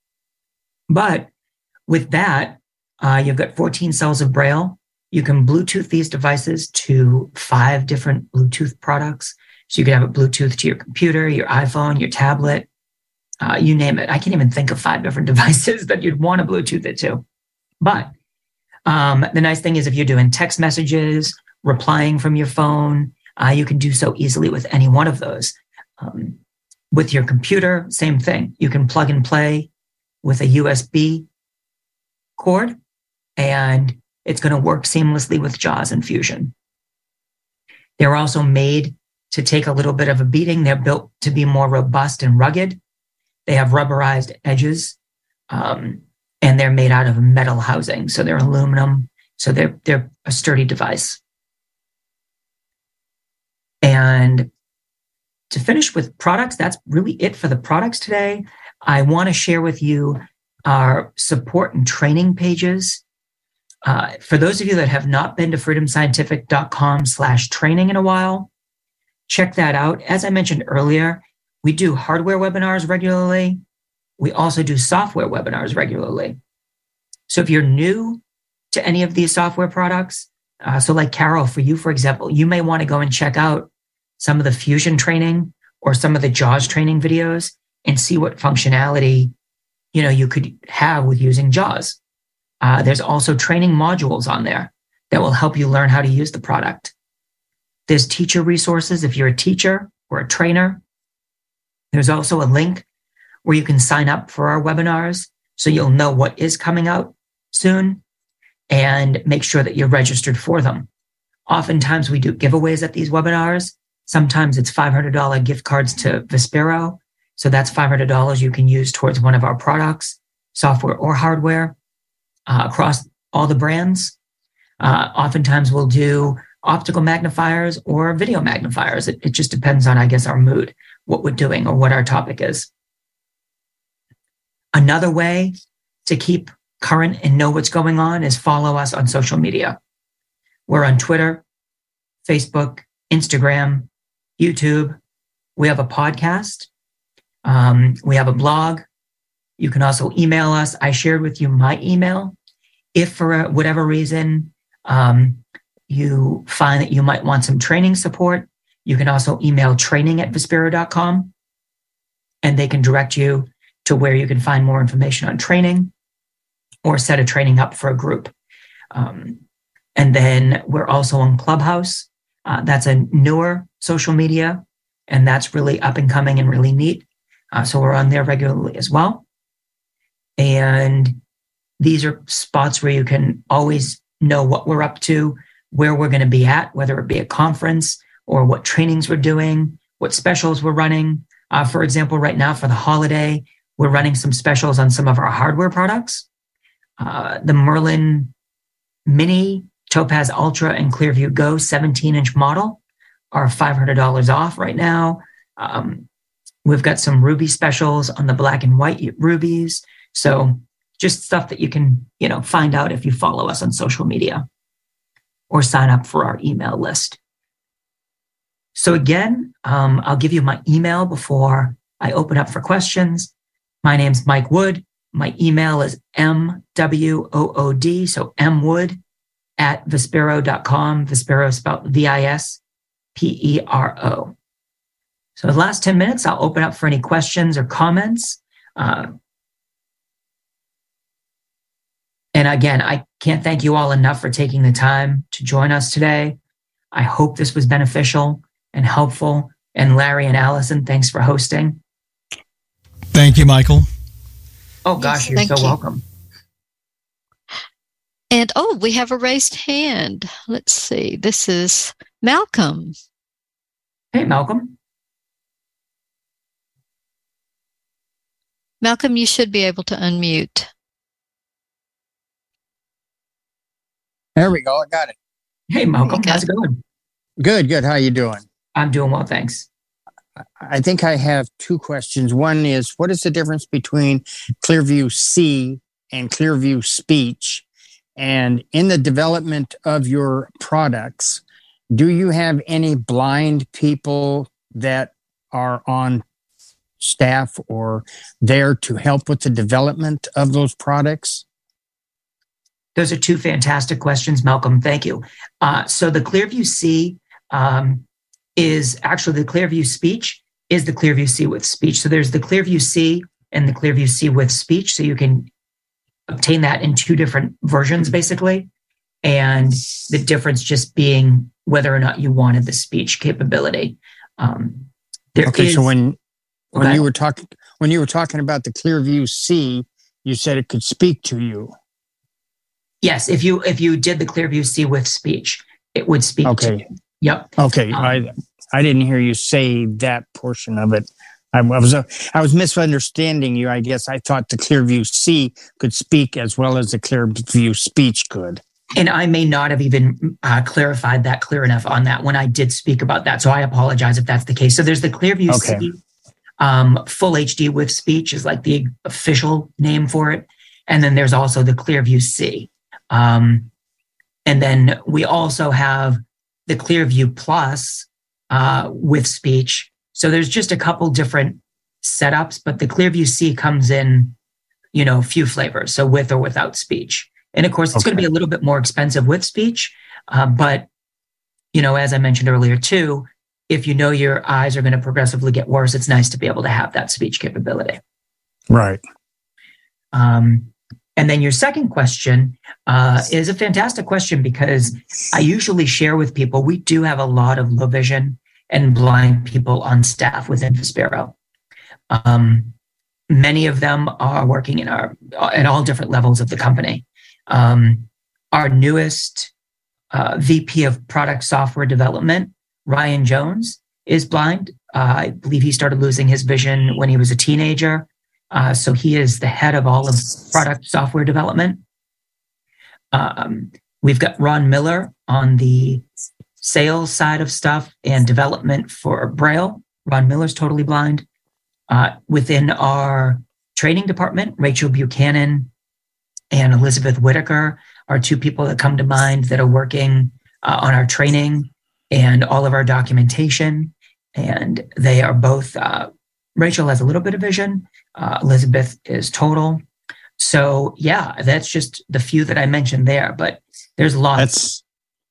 But with that, uh, you've got 14 cells of Braille. You can Bluetooth these devices to five different Bluetooth products. So you can have it Bluetooth to your computer, your iPhone, your tablet, uh, you name it. I can't even think of five different [LAUGHS] devices that you'd want to Bluetooth it to. But um, the nice thing is, if you're doing text messages, replying from your phone, uh, you can do so easily with any one of those. Um, with your computer, same thing. You can plug and play with a USB cord and it's going to work seamlessly with JAWS and Fusion. They're also made to take a little bit of a beating. They're built to be more robust and rugged. They have rubberized edges, um, and they're made out of metal housing. So they're aluminum. So they're they're a sturdy device. And to finish with products, that's really it for the products today. I want to share with you our support and training pages. Uh, for those of you that have not been to freedomscientific.com slash training in a while, check that out. As I mentioned earlier, we do hardware webinars regularly. We also do software webinars regularly. So if you're new to any of these software products, uh, so like Carol, for you, for example, you may want to go and check out some of the fusion training or some of the JAWS training videos and see what functionality you know you could have with using JAWS. Uh, there's also training modules on there that will help you learn how to use the product. There's teacher resources if you're a teacher or a trainer. There's also a link where you can sign up for our webinars so you'll know what is coming out soon and make sure that you're registered for them. Oftentimes we do giveaways at these webinars. Sometimes it's $500 gift cards to Vispero. So that's $500 you can use towards one of our products, software or hardware, uh, across all the brands. Uh, oftentimes we'll do optical magnifiers or video magnifiers. It, it just depends on, I guess, our mood, what we're doing or what our topic is. Another way to keep current and know what's going on is follow us on social media. We're on Twitter, Facebook, Instagram, YouTube. We have a podcast. Um, we have a blog. You can also email us. I shared with you my email. If for whatever reason um, you find that you might want some training support, you can also email training at vispero.com and they can direct you to where you can find more information on training or set a training up for a group. Um, and then we're also on Clubhouse. Uh, that's a newer social media, and that's really up and coming and really neat. Uh, so we're on there regularly as well. And these are spots where you can always know what we're up to, where we're going to be at, whether it be a conference or what trainings we're doing, what specials we're running. Uh, for example, right now for the holiday, we're running some specials on some of our hardware products. Uh, the Merlin Mini Topaz Ultra and Clearview Go 17 inch model are $500 off right now. Um, we've got some ruby specials on the black and white rubies. So just stuff that you can, you know, find out if you follow us on social media or sign up for our email list. So again, um, I'll give you my email before I open up for questions. My name's Mike Wood. My email is MWOOD, so mwood at vispero.com. Vispero spelled V I S P E R O. So, the last 10 minutes, I'll open up for any questions or comments. Uh, and again, I can't thank you all enough for taking the time to join us today. I hope this was beneficial and helpful. And Larry and Allison, thanks for hosting. Thank you, Michael. Oh, gosh, yes, you're so you. welcome. And oh, we have a raised hand. Let's see. This is Malcolm. Hey, Malcolm. Malcolm, you should be able to unmute. There we go. I got it. Hey, Malcolm. How's it going? Good, good. How you doing? I'm doing well, thanks. I think I have two questions. One is, what is the difference between Clearview C and Clearview Speech? And in the development of your products, do you have any blind people that are on staff or there to help with the development of those products? Those are two fantastic questions, Malcolm. Thank you. Uh, so the Clearview C um, is actually the Clearview Speech is the Clearview C with speech. So there's the Clearview C and the Clearview C with speech. So you can obtain that in two different versions, basically. And the difference just being whether or not you wanted the speech capability. Um, okay, is, so when when okay. you were talking when you were talking about the Clearview C, you said it could speak to you. Yes, if you if you did the Clearview C with speech, it would speak okay. to you. Yep. Okay. Um, I I didn't hear you say that portion of it. I, was uh, I was misunderstanding you. I guess I thought the Clearview C could speak as well as the Clearview speech could. And I may not have even uh, clarified that clear enough on that when I did speak about that. So I apologize if that's the case. So there's the Clearview Okay. C, um, full HD with speech is like the official name for it. And then there's also the Clearview C. Um, and then we also have the Clearview Plus uh, with speech. So there's just a couple different setups, but the Clearview C comes in, you know, a few flavors. So with or without speech. And of course, it's going to be a little bit more expensive with speech. Uh, but, you know, as I mentioned earlier, too, if you know your eyes are going to progressively get worse, it's nice to be able to have that speech capability. Right. Um, and then your second question uh, is a fantastic question because I usually share with people we do have a lot of low vision and blind people on staff within Vispero. Um, many of them are working in our at all different levels of the company. Um, our newest uh, VP of Product Software Development, Ryan Jones, is blind. Uh, I believe he started losing his vision when he was a teenager. Uh, so he is the head of all of product software development. Um, we've got Ron Miller on the sales side of stuff and development for Braille. Ron Miller's totally blind. Uh, within our training department, Rachel Buchanan and Elizabeth Whitaker are two people that come to mind that are working uh, on our training and all of our documentation. And they are both, uh, Rachel has a little bit of vision, uh, Elizabeth is total. So, yeah, that's just the few that I mentioned there, but there's lots. That's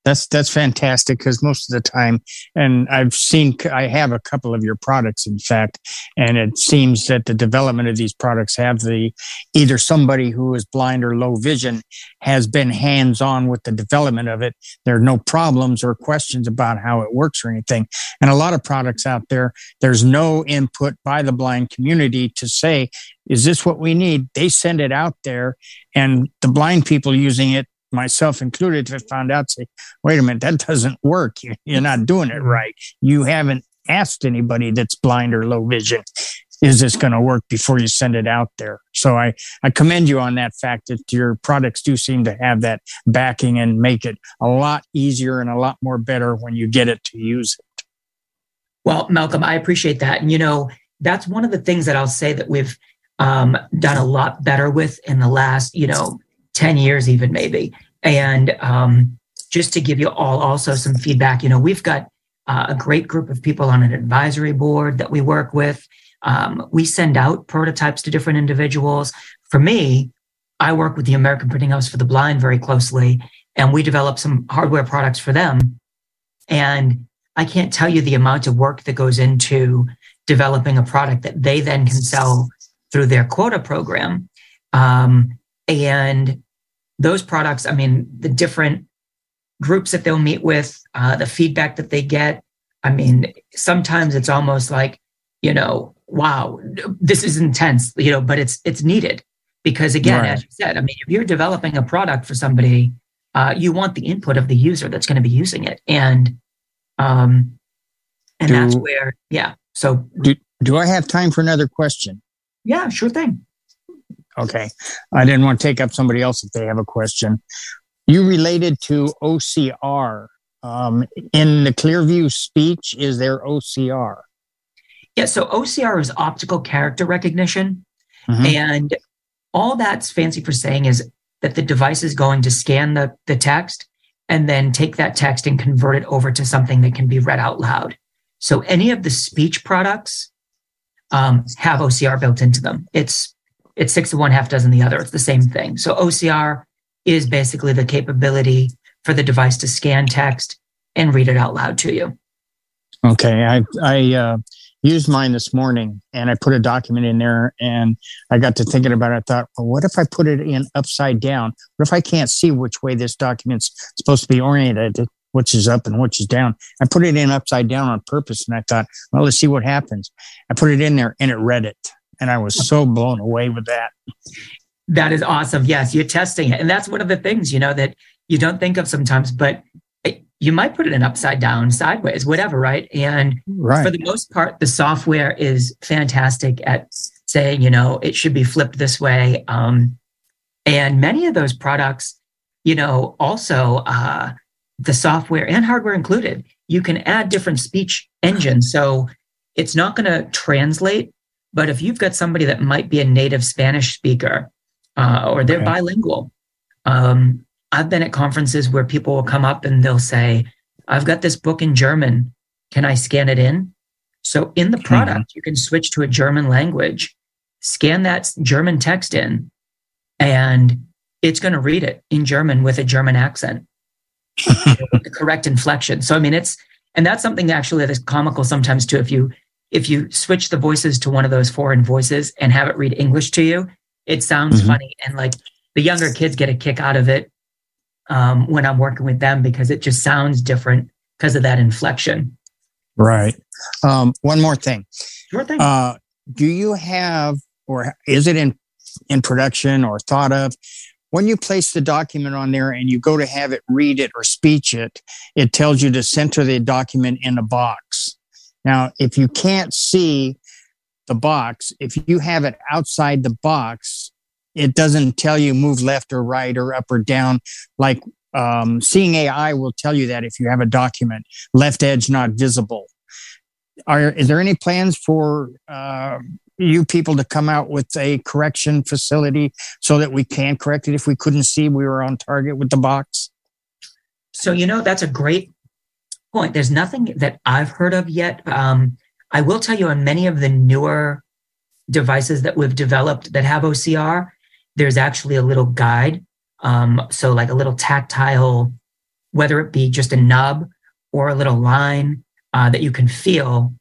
that's that's fantastic because most of the time, and I've seen, I have a couple of your products, in fact, and it seems that the development of these products have the either somebody who is blind or low vision has been hands on with the development of it. There are no problems or questions about how it works or anything. And a lot of products out there, there's no input by the blind community to say, is this what we need? They send it out there, and the blind people using it myself included, have found out, say, wait a minute, that doesn't work. You- You're not doing it right. You haven't asked anybody that's blind or low vision, is this going to work before you send it out there? So I, I commend you on that fact that your products do seem to have that backing and make it a lot easier and a lot more better when you get it to use it. Well, Malcolm, I appreciate that. And, you know, that's one of the things that I'll say that we've um, done a lot better with in the last, you know, 10 years, even maybe. And um, just to give you all also some feedback, you know, we've got uh, a great group of people on an advisory board that we work with. Um, we send out prototypes to different individuals. For me, I work with the American Printing House for the Blind very closely, and we develop some hardware products for them. And I can't tell you the amount of work that goes into developing a product that they then can sell through their quota program. Um, and those products, I mean, the different groups that they'll meet with, uh, the feedback that they get. I mean, sometimes it's almost like, you know, wow, this is intense, you know, but it's it's needed because again, Right. as you said, I mean, if you're developing a product for somebody, uh, you want the input of the user that's going to be using it, and um, and that's where, yeah. So Do, do I have time for another question? yeah, sure thing. Okay. I didn't want to take up somebody else if they have a question. You related to OCR. Um, in the Clearview speech, is there OCR? Yeah, so OCR is optical character recognition. Mhm. And all that's fancy for saying is that the device is going to scan the, the text and then take that text and convert it over to something that can be read out loud. So any of the speech products um, have OCR built into them. It's it's six of one, half dozen the other. It's the same thing. So OCR is basically the capability for the device to scan text and read it out loud to you. Okay. I, I, uh, used mine this morning and I put a document in there and I got to thinking about it. I thought, well, what if I put it in upside down? What if I can't see which way this document's supposed to be oriented, which is up and which is down? I put it in upside down on purpose and I thought, well, let's see what happens. I put it in there and it read it. And I was so blown away with that. That is awesome. Yes, you're testing it. And that's one of the things, you know, that you don't think of sometimes, but eh, you might put it in upside down, sideways, whatever, right? And Right. for the most part, the software is fantastic at saying, you know, it should be flipped this way. Um, and many of those products, you know, also uh, the software and hardware included, you can add different speech engines. So it's not going to translate, but if you've got somebody that might be a native Spanish speaker uh, or they're Okay. bilingual, um, I've been at conferences where people will come up and they'll say, I've got this book in German. Can I scan it in? So in the product, you can switch to a German language, scan that German text in, and it's going to read it in German with a German accent, [LAUGHS] the correct inflection. So I mean, it's and that's something actually that's comical sometimes too. If you if you switch the voices to one of those foreign voices and have it read English to you, it sounds Mhm. funny, and like the younger kids get a kick out of it um, when I'm working with them because it just sounds different because of that inflection. Right. Um, one more thing. Sure thing. Uh, do you have, or is it in in production or thought of? When you place the document on there and you go to have it read it or speech it, it tells you to center the document in a box. Now, if you can't see the box, if you have it outside the box, it doesn't tell you move left or right or up or down. Like um, seeing AI will tell you that if you have a document, left edge not visible. Are is there any plans for uh, you people to come out with a correction facility so that we can correct it if we couldn't see we were on target with the box? So, you know, that's a great point. There's nothing that I've heard of yet. Um, I will tell you on many of the newer devices that we've developed that have OCR, there's actually a little guide. Um, so, like a little tactile, whether it be just a nub or a little line uh, that you can feel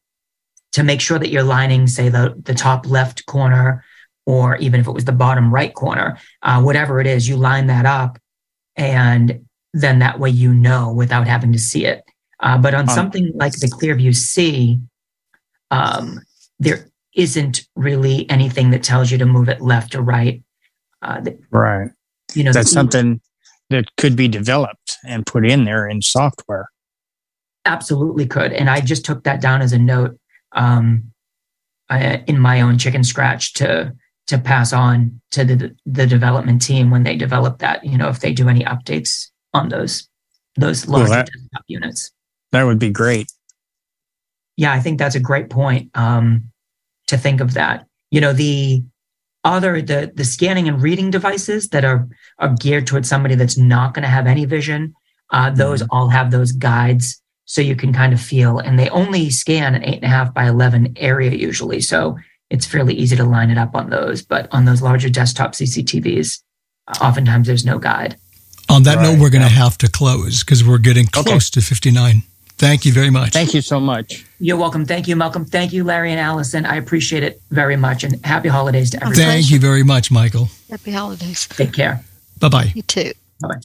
to make sure that you're lining, say, the, the top left corner, or even if it was the bottom right corner, uh, whatever it is, you line that up. And then that way you know without having to see it. Uh, but on something like the Clearview C, um, there isn't really anything that tells you to move it left or right. Uh, Right. you know, That's the- something that could be developed and put in there in software. absolutely could. And I just took that down as a note um, I, in my own chicken scratch to to pass on to the the development team when they develop that. You know, if they do any updates on those those Well, larger that- desktop units. That would be great. Yeah, I think that's a great point um, to think of that. You know, the other the the scanning and reading devices that are are geared towards somebody that's not going to have any vision. Uh, those all have those guides, so you can kind of feel. And they only scan an eight and a half by eleven area usually, so it's fairly easy to line it up on those. But on those larger desktop CCTVs, uh, oftentimes there's no guide. On that Right, note, we're going to yeah. have to close because we're getting Okay. close to 59. Thank you very much. Thank you so much. You're welcome. Thank you, Malcolm. Thank you, Larry and Allison. I appreciate it very much, and happy holidays to everyone. Thank you very much, Michael. Happy holidays. Take care. Bye bye. You too. Bye.